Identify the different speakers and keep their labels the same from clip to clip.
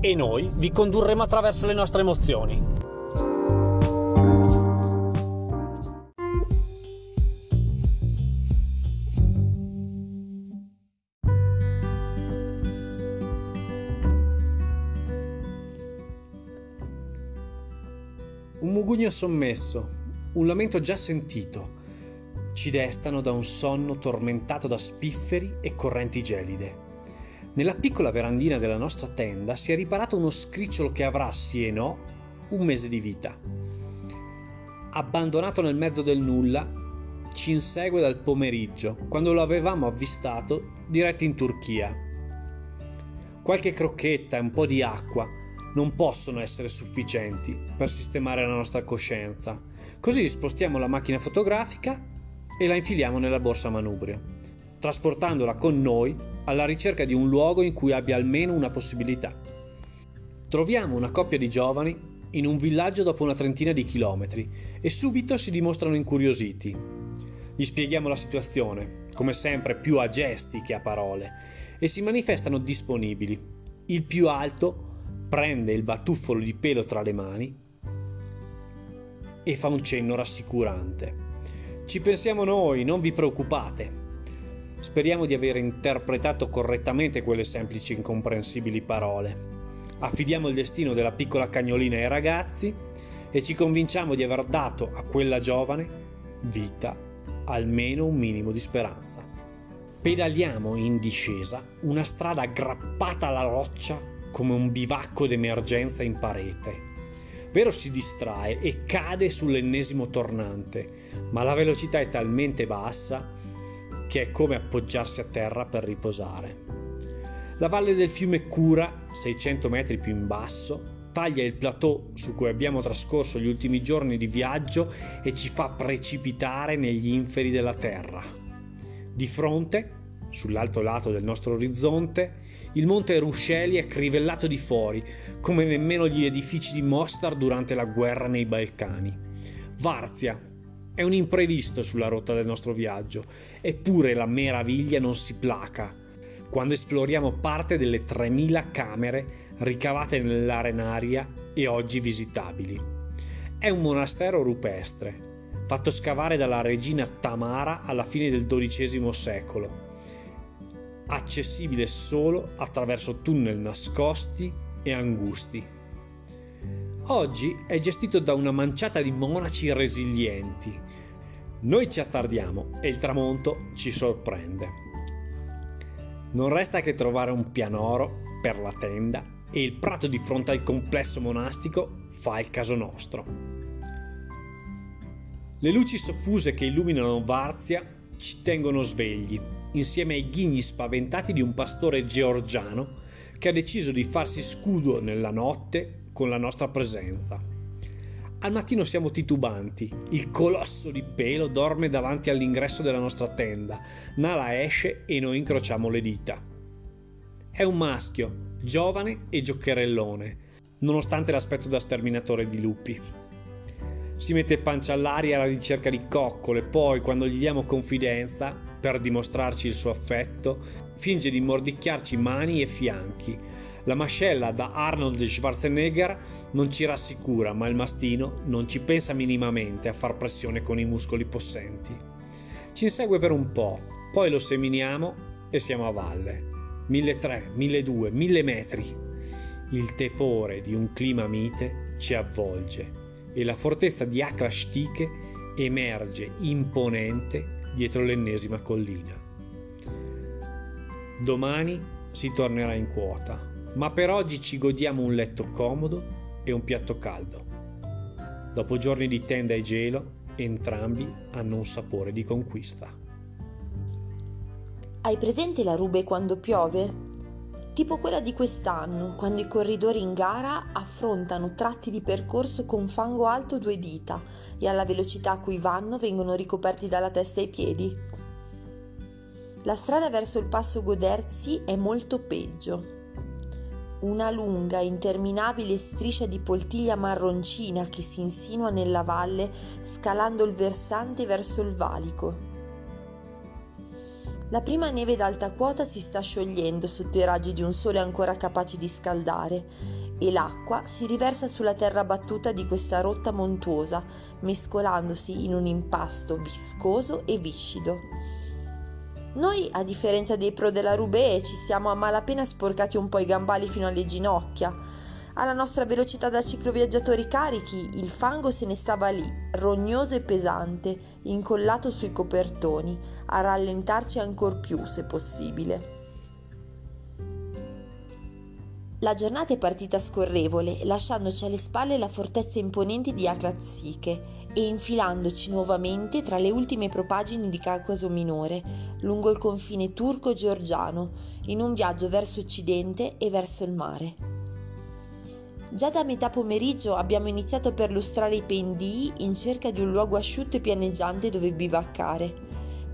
Speaker 1: e noi vi condurremo attraverso le nostre emozioni. Un mugugno sommesso, un lamento già sentito, ci destano da un sonno tormentato da spifferi e correnti gelide. Nella piccola verandina della nostra tenda si è riparato uno scricciolo che avrà, sì e no, un mese di vita. Abbandonato nel mezzo del nulla, ci insegue dal pomeriggio, quando lo avevamo avvistato diretto in Turchia. Qualche crocchetta e un po' di acqua non possono essere sufficienti per sistemare la nostra coscienza. Così spostiamo la macchina fotografica e la infiliamo nella borsa manubrio trasportandola con noi alla ricerca di un luogo in cui abbia almeno una possibilità. Troviamo una coppia di giovani in un villaggio dopo una trentina di chilometri e subito si dimostrano incuriositi. Gli spieghiamo la situazione, come sempre più a gesti che a parole, e si manifestano disponibili. Il più alto prende il batuffolo di pelo tra le mani e fa un cenno rassicurante. Ci pensiamo noi, non vi preoccupate. Speriamo di aver interpretato correttamente quelle semplici e incomprensibili parole. Affidiamo il destino della piccola cagnolina ai ragazzi e ci convinciamo di aver dato a quella giovane vita almeno un minimo di speranza. Pedaliamo in discesa una strada aggrappata alla roccia come un bivacco d'emergenza in parete. Vero si distrae e cade sull'ennesimo tornante, ma la velocità è talmente bassa che è come appoggiarsi a terra per riposare. La valle del fiume Cura, 600 metri più in basso, taglia il plateau su cui abbiamo trascorso gli ultimi giorni di viaggio e ci fa precipitare negli inferi della terra. Di fronte, sull'alto lato del nostro orizzonte, il monte Rusceli è crivellato di fori, come nemmeno gli edifici di Mostar durante la guerra nei Balcani. Varzia, è un imprevisto sulla rotta del nostro viaggio, eppure la meraviglia non si placa quando esploriamo parte delle 3000 camere ricavate nell'arenaria e oggi visitabili. È un monastero rupestre, fatto scavare dalla regina Tamara alla fine del XII secolo, accessibile solo attraverso tunnel nascosti e angusti. Oggi è gestito da una manciata di monaci resilienti. Noi ci attardiamo e il tramonto ci sorprende. Non resta che trovare un pianoro per la tenda e il prato di fronte al complesso monastico fa il caso nostro. Le luci soffuse che illuminano Varzia ci tengono svegli, insieme ai ghigni spaventati di un pastore georgiano che ha deciso di farsi scudo nella notte con la nostra presenza. Al mattino siamo titubanti, il colosso di pelo dorme davanti all'ingresso della nostra tenda, Nala esce e noi incrociamo le dita. È un maschio, giovane e giocherellone, nonostante l'aspetto da sterminatore di lupi. Si mette pancia all'aria alla ricerca di coccole, poi quando gli diamo confidenza, per dimostrarci il suo affetto, finge di mordicchiarci mani e fianchi, la mascella da Arnold Schwarzenegger non ci rassicura, ma il mastino non ci pensa minimamente a far pressione con i muscoli possenti. Ci insegue per un po', poi lo seminiamo e siamo a valle. 1300, 1200, 1000 metri. Il tepore di un clima mite ci avvolge e la fortezza di Akrashtike emerge imponente dietro l'ennesima collina. Domani si tornerà in quota, ma per oggi ci godiamo un letto comodo e un piatto caldo. Dopo giorni di tenda e gelo, entrambi hanno un sapore di conquista.
Speaker 2: Hai presente la rube quando piove? tipo quella di quest'anno, quando i corridori in gara affrontano tratti di percorso con fango alto due dita e alla velocità a cui vanno vengono ricoperti dalla testa ai piedi. La strada verso il passo Goderzi è molto peggio. Una lunga, interminabile striscia di poltiglia marroncina che si insinua nella valle scalando il versante verso il valico. La prima neve d'alta quota si sta sciogliendo sotto i raggi di un sole ancora capace di scaldare e l'acqua si riversa sulla terra battuta di questa rotta montuosa, mescolandosi in un impasto viscoso e viscido. Noi, a differenza dei pro della Rubé, ci siamo a malapena sporcati un po' i gambali fino alle ginocchia, alla nostra velocità da cicloviaggiatori carichi, il fango se ne stava lì, rognoso e pesante, incollato sui copertoni, a rallentarci ancor più se possibile. La giornata è partita scorrevole, lasciandoci alle spalle la fortezza imponente di Akratsiche e infilandoci nuovamente tra le ultime propagini di Caucaso Minore, lungo il confine turco-georgiano, in un viaggio verso occidente e verso il mare. Già da metà pomeriggio abbiamo iniziato a perlustrare i pendii in cerca di un luogo asciutto e pianeggiante dove bivaccare,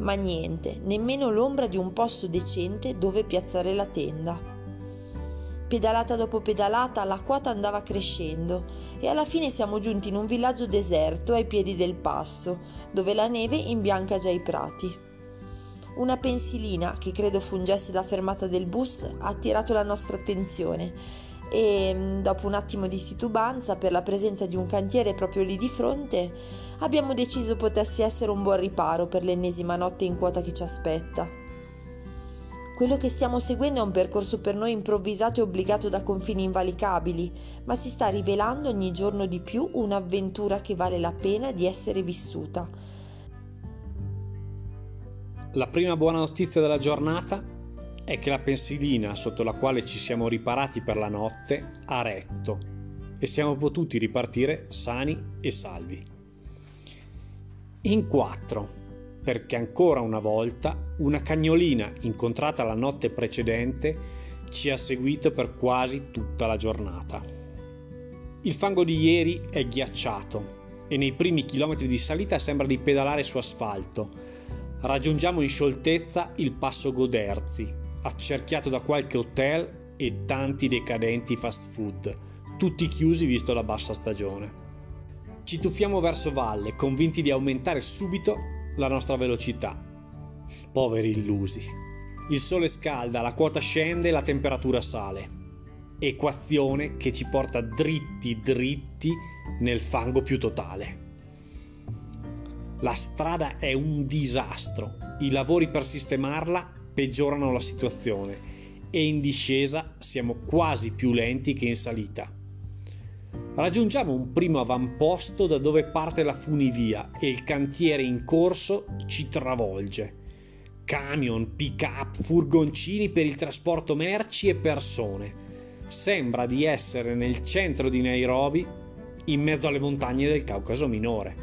Speaker 2: ma niente, nemmeno l'ombra di un posto decente dove piazzare la tenda. Pedalata dopo pedalata la quota andava crescendo e alla fine siamo giunti in un villaggio deserto ai piedi del passo, dove la neve imbianca già i prati. Una pensilina, che credo fungesse da fermata del bus, ha attirato la nostra attenzione e mm, dopo un attimo di titubanza per la presenza di un cantiere proprio lì di fronte, abbiamo deciso potesse essere un buon riparo per l'ennesima notte in quota che ci aspetta. Quello che stiamo seguendo è un percorso per noi improvvisato e obbligato da confini invalicabili, ma si sta rivelando ogni giorno di più un'avventura che vale la pena di essere vissuta.
Speaker 1: La prima buona notizia della giornata è che la pensilina sotto la quale ci siamo riparati per la notte ha retto e siamo potuti ripartire sani e salvi. In quattro, perché ancora una volta una cagnolina incontrata la notte precedente ci ha seguito per quasi tutta la giornata. Il fango di ieri è ghiacciato e nei primi chilometri di salita sembra di pedalare su asfalto. Raggiungiamo in scioltezza il passo Goderzi, accerchiato da qualche hotel e tanti decadenti fast food, tutti chiusi visto la bassa stagione. Ci tuffiamo verso valle, convinti di aumentare subito la nostra velocità. Poveri illusi. Il sole scalda, la quota scende e la temperatura sale. Equazione che ci porta dritti dritti nel fango più totale. La strada è un disastro. I lavori per sistemarla peggiorano la situazione e in discesa siamo quasi più lenti che in salita. Raggiungiamo un primo avamposto da dove parte la funivia e il cantiere in corso ci travolge. Camion, pick-up, furgoncini per il trasporto merci e persone. Sembra di essere nel centro di Nairobi, in mezzo alle montagne del Caucaso minore.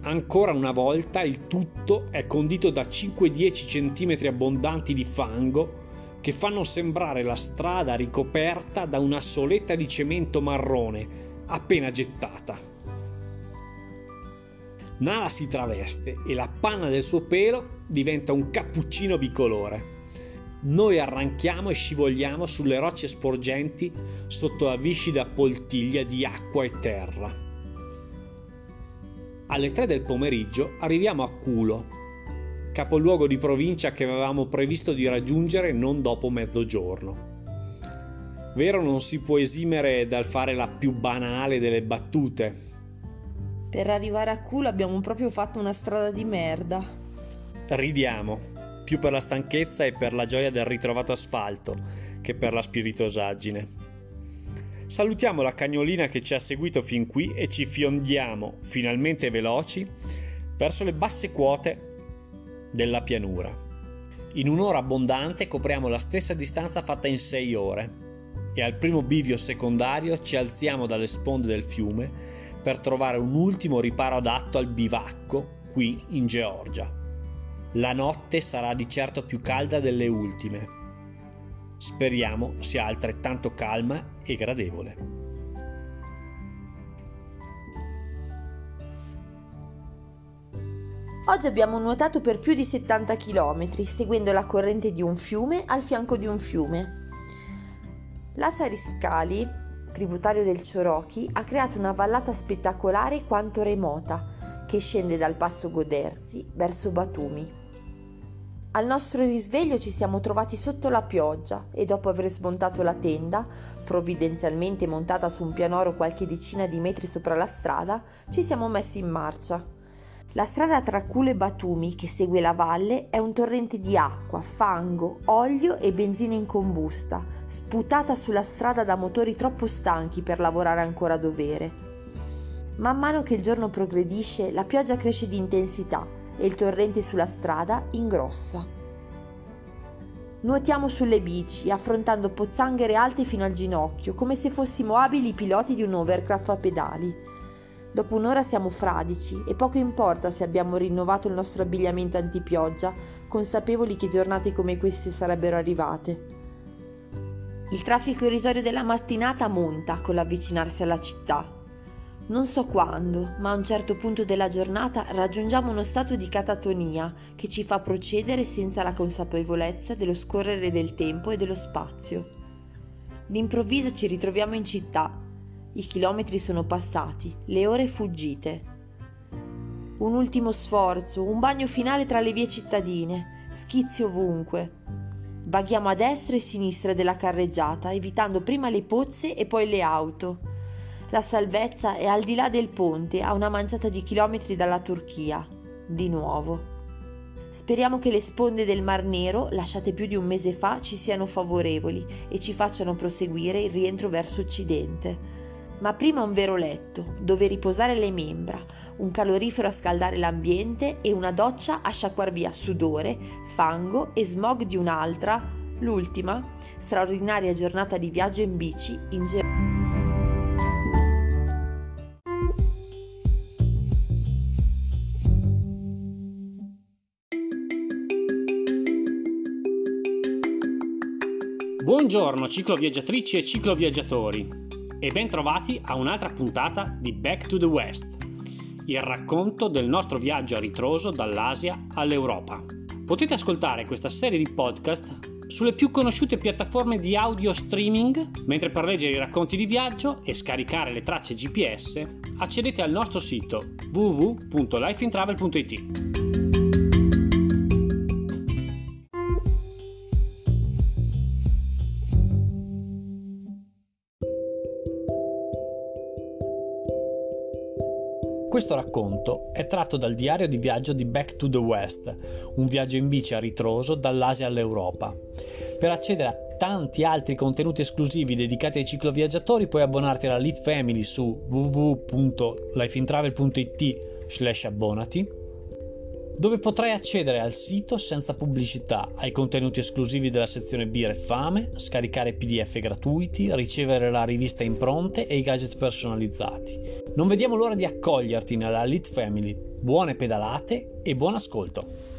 Speaker 1: Ancora una volta il tutto è condito da 5-10 cm abbondanti di fango che fanno sembrare la strada ricoperta da una soletta di cemento marrone appena gettata. Nala si traveste e la panna del suo pelo diventa un cappuccino bicolore. Noi arranchiamo e scivoliamo sulle rocce sporgenti sotto la viscida poltiglia di acqua e terra. Alle 3 del pomeriggio arriviamo a Culo, capoluogo di provincia che avevamo previsto di raggiungere non dopo mezzogiorno. Vero non si può esimere dal fare la più banale delle battute.
Speaker 2: Per arrivare a Culo abbiamo proprio fatto una strada di merda.
Speaker 1: Ridiamo, più per la stanchezza e per la gioia del ritrovato asfalto che per la spiritosaggine. Salutiamo la cagnolina che ci ha seguito fin qui e ci fiondiamo, finalmente veloci, verso le basse quote della pianura. In un'ora abbondante copriamo la stessa distanza fatta in sei ore e al primo bivio secondario ci alziamo dalle sponde del fiume per trovare un ultimo riparo adatto al bivacco qui in Georgia. La notte sarà di certo più calda delle ultime Speriamo sia altrettanto calma e gradevole.
Speaker 2: Oggi abbiamo nuotato per più di 70 km, seguendo la corrente di un fiume al fianco di un fiume. L'Aciariscali, tributario del Ciorochi, ha creato una vallata spettacolare quanto remota, che scende dal passo Goderzi verso Batumi. Al nostro risveglio ci siamo trovati sotto la pioggia e dopo aver smontato la tenda, provvidenzialmente montata su un pianoro qualche decina di metri sopra la strada, ci siamo messi in marcia. La strada tra Culo e Batumi che segue la valle è un torrente di acqua, fango, olio e benzina in combusta, sputata sulla strada da motori troppo stanchi per lavorare ancora a dovere. Man mano che il giorno progredisce, la pioggia cresce di intensità e il torrente sulla strada ingrossa. Nuotiamo sulle bici, affrontando pozzanghere alte fino al ginocchio, come se fossimo abili piloti di un overcraft a pedali. Dopo un'ora siamo fradici e poco importa se abbiamo rinnovato il nostro abbigliamento antipioggia, consapevoli che giornate come queste sarebbero arrivate. Il traffico irrisorio della mattinata monta con l'avvicinarsi alla città. Non so quando, ma a un certo punto della giornata raggiungiamo uno stato di catatonia che ci fa procedere senza la consapevolezza dello scorrere del tempo e dello spazio. D'improvviso ci ritroviamo in città i chilometri sono passati, le ore fuggite. Un ultimo sforzo, un bagno finale tra le vie cittadine, schizzi ovunque. Vaghiamo a destra e sinistra della carreggiata, evitando prima le pozze e poi le auto. La salvezza è al di là del ponte, a una manciata di chilometri dalla Turchia. Di nuovo. Speriamo che le sponde del Mar Nero, lasciate più di un mese fa, ci siano favorevoli e ci facciano proseguire il rientro verso occidente ma prima un vero letto dove riposare le membra, un calorifero a scaldare l'ambiente e una doccia a sciacquar via sudore, fango e smog di un'altra, l'ultima, straordinaria giornata di viaggio in bici in Germania.
Speaker 1: Buongiorno cicloviaggiatrici e cicloviaggiatori e ben trovati a un'altra puntata di Back to the West, il racconto del nostro viaggio a ritroso dall'Asia all'Europa. Potete ascoltare questa serie di podcast sulle più conosciute piattaforme di audio streaming, mentre per leggere i racconti di viaggio e scaricare le tracce GPS accedete al nostro sito www.lifeintravel.it. Questo racconto è tratto dal diario di viaggio di Back to the West, un viaggio in bici a ritroso dall'Asia all'Europa. Per accedere a tanti altri contenuti esclusivi dedicati ai cicloviaggiatori puoi abbonarti alla Lead Family su www.lifeintravel.it slash abbonati dove potrai accedere al sito senza pubblicità, ai contenuti esclusivi della sezione Birra e Fame, scaricare PDF gratuiti, ricevere la rivista impronte e i gadget personalizzati. Non vediamo l'ora di accoglierti nella Elite Family. Buone pedalate e buon ascolto!